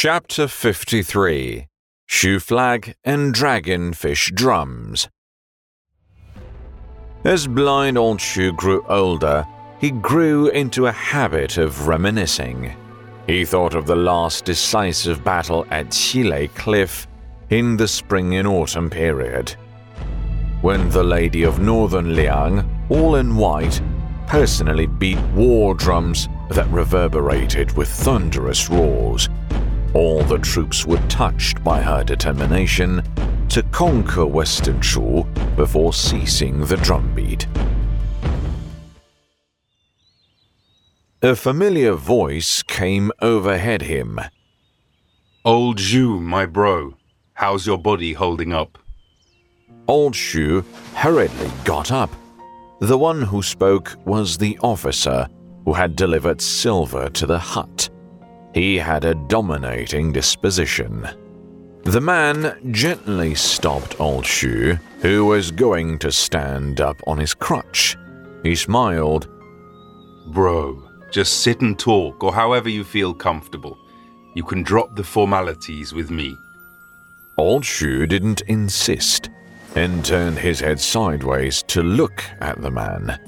Chapter 53 Xu Flag and Dragonfish Drums. As blind old Xu grew older, he grew into a habit of reminiscing. He thought of the last decisive battle at Xilei Cliff in the spring and autumn period. When the Lady of Northern Liang, all in white, personally beat war drums that reverberated with thunderous roars all the troops were touched by her determination to conquer Western Chu before ceasing the drumbeat. A familiar voice came overhead him. Old Xu, my bro, how's your body holding up? Old Xu hurriedly got up. The one who spoke was the officer who had delivered silver to the hut. He had a dominating disposition. The man gently stopped old Xu, who was going to stand up on his crutch. He smiled. Bro, just sit and talk, or however you feel comfortable. You can drop the formalities with me. Old Xu didn't insist and turned his head sideways to look at the man,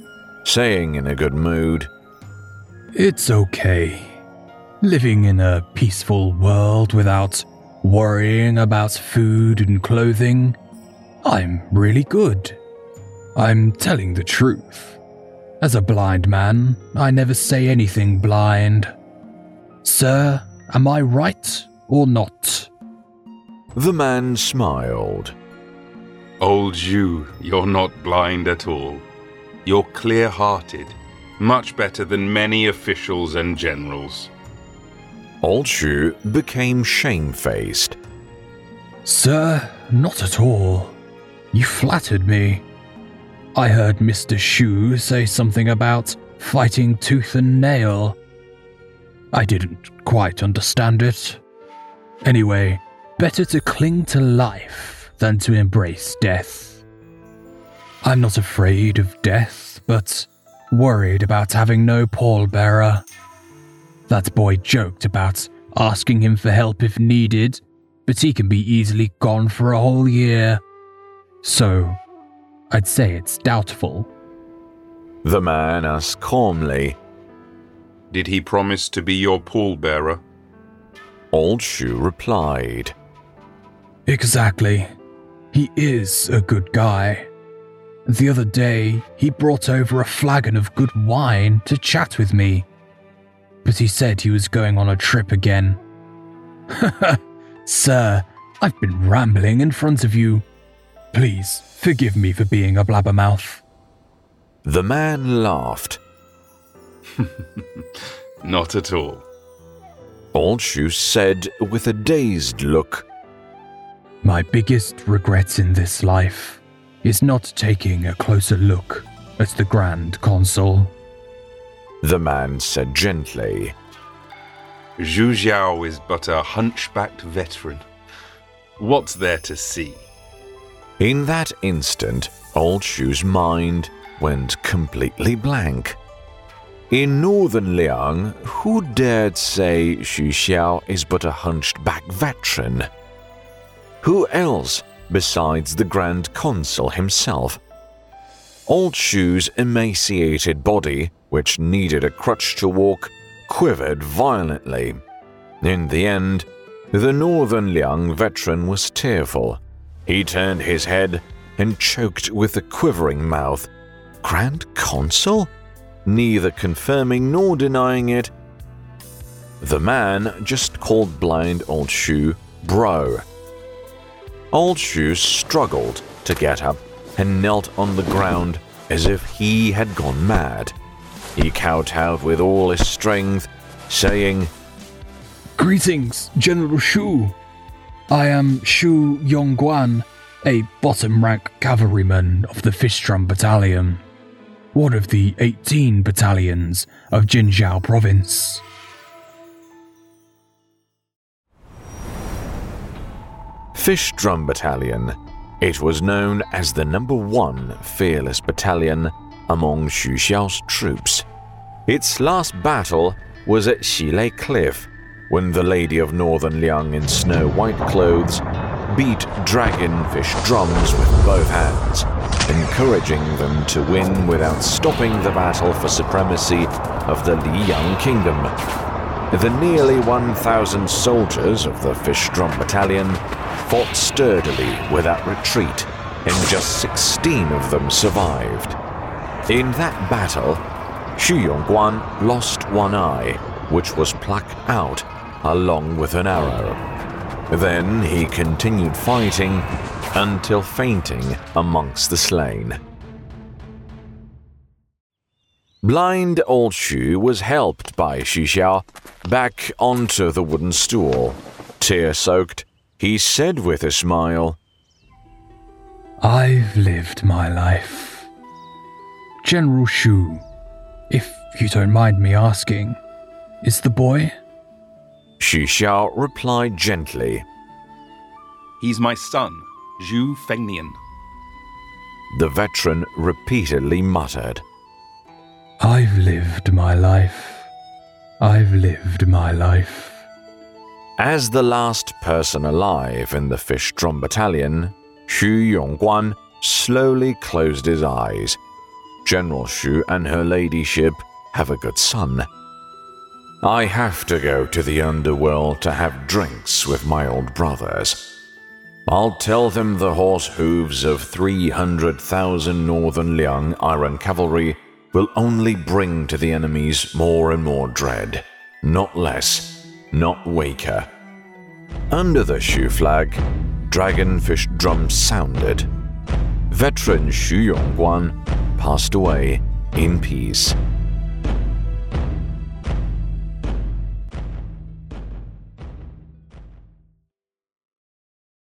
saying in a good mood, It's okay living in a peaceful world without worrying about food and clothing, I'm really good. I'm telling the truth. As a blind man, I never say anything blind. Sir, am I right or not? The man smiled. Old Xu, you're not blind at all. You're clear hearted, much better than many officials and generals. Old Xu became shamefaced. Sir, not at all. You flattered me. I heard Mr. Xu say something about fighting tooth and nail. I didn't quite understand it. Anyway, better to cling to life than to embrace death. I'm not afraid of death, but worried about having no pallbearer. That boy joked about asking him for help if needed, but he can be easily gone for a whole year. So, I'd say it's doubtful. The man asked calmly, Did he promise to be your pallbearer? Old Xu replied, Exactly. He is a good guy. The other day, he brought over a flagon of good wine to chat with me but he said he was going on a trip again. Sir, I've been rambling in front of you. Please forgive me for being a blabbermouth. The man laughed. Not at all. Old Xu said with a dazed look. My biggest regret in this life is not taking a closer look at the Grand Consul. The man said gently. Xu Xiao is but a hunchbacked veteran. What's there to see? In that instant, Old Xu's mind went completely blank. In northern Liang, who dared say Xu Xiao is but a hunchback veteran? Who else besides the Grand Consul himself? Old Xu's emaciated body which needed a crutch to walk, quivered violently. In the end, the Northern Liang veteran was tearful. He turned his head and choked with a quivering mouth. Grand Consul? Neither confirming nor denying it. The man just called blind Old Xu bro. Old Xu struggled to get up and knelt on the ground as if he had gone mad. He kowtowed with all his strength, saying, Greetings, General Xu. I am Xu Yongguan, a bottom rank cavalryman of the Fish Drum Battalion, one of the 18 battalions of Jinzhou Province. Fish Drum Battalion. It was known as the number one fearless battalion among Xu Xiao's troops. Its last battle was at Xilei Cliff, when the Lady of Northern Liang in snow white clothes beat dragonfish drums with both hands, encouraging them to win without stopping the battle for supremacy of the Liyang Kingdom. The nearly 1,000 soldiers of the Fish Drum Battalion fought sturdily without retreat, and just 16 of them survived. In that battle, Xu Yongguan lost one eye, which was plucked out along with an arrow. Then he continued fighting until fainting amongst the slain. Blind old Xu was helped by Xu Xiao back onto the wooden stool. Tear soaked, he said with a smile, I've lived my life. General Xu, if you don't mind me asking, is the boy? Xu Xiao replied gently. He's my son, Xu Fengnian. The veteran repeatedly muttered. I've lived my life. I've lived my life. As the last person alive in the Fish Drum Battalion, Xu Yongguan slowly closed his eyes. General Xu and her ladyship have a good son. I have to go to the underworld to have drinks with my old brothers. I'll tell them the horse hooves of 300,000 Northern Liang Iron Cavalry will only bring to the enemies more and more dread, not less, not weaker. Under the Xu flag, dragonfish drums sounded. Veteran Xu Yongguan passed away in peace.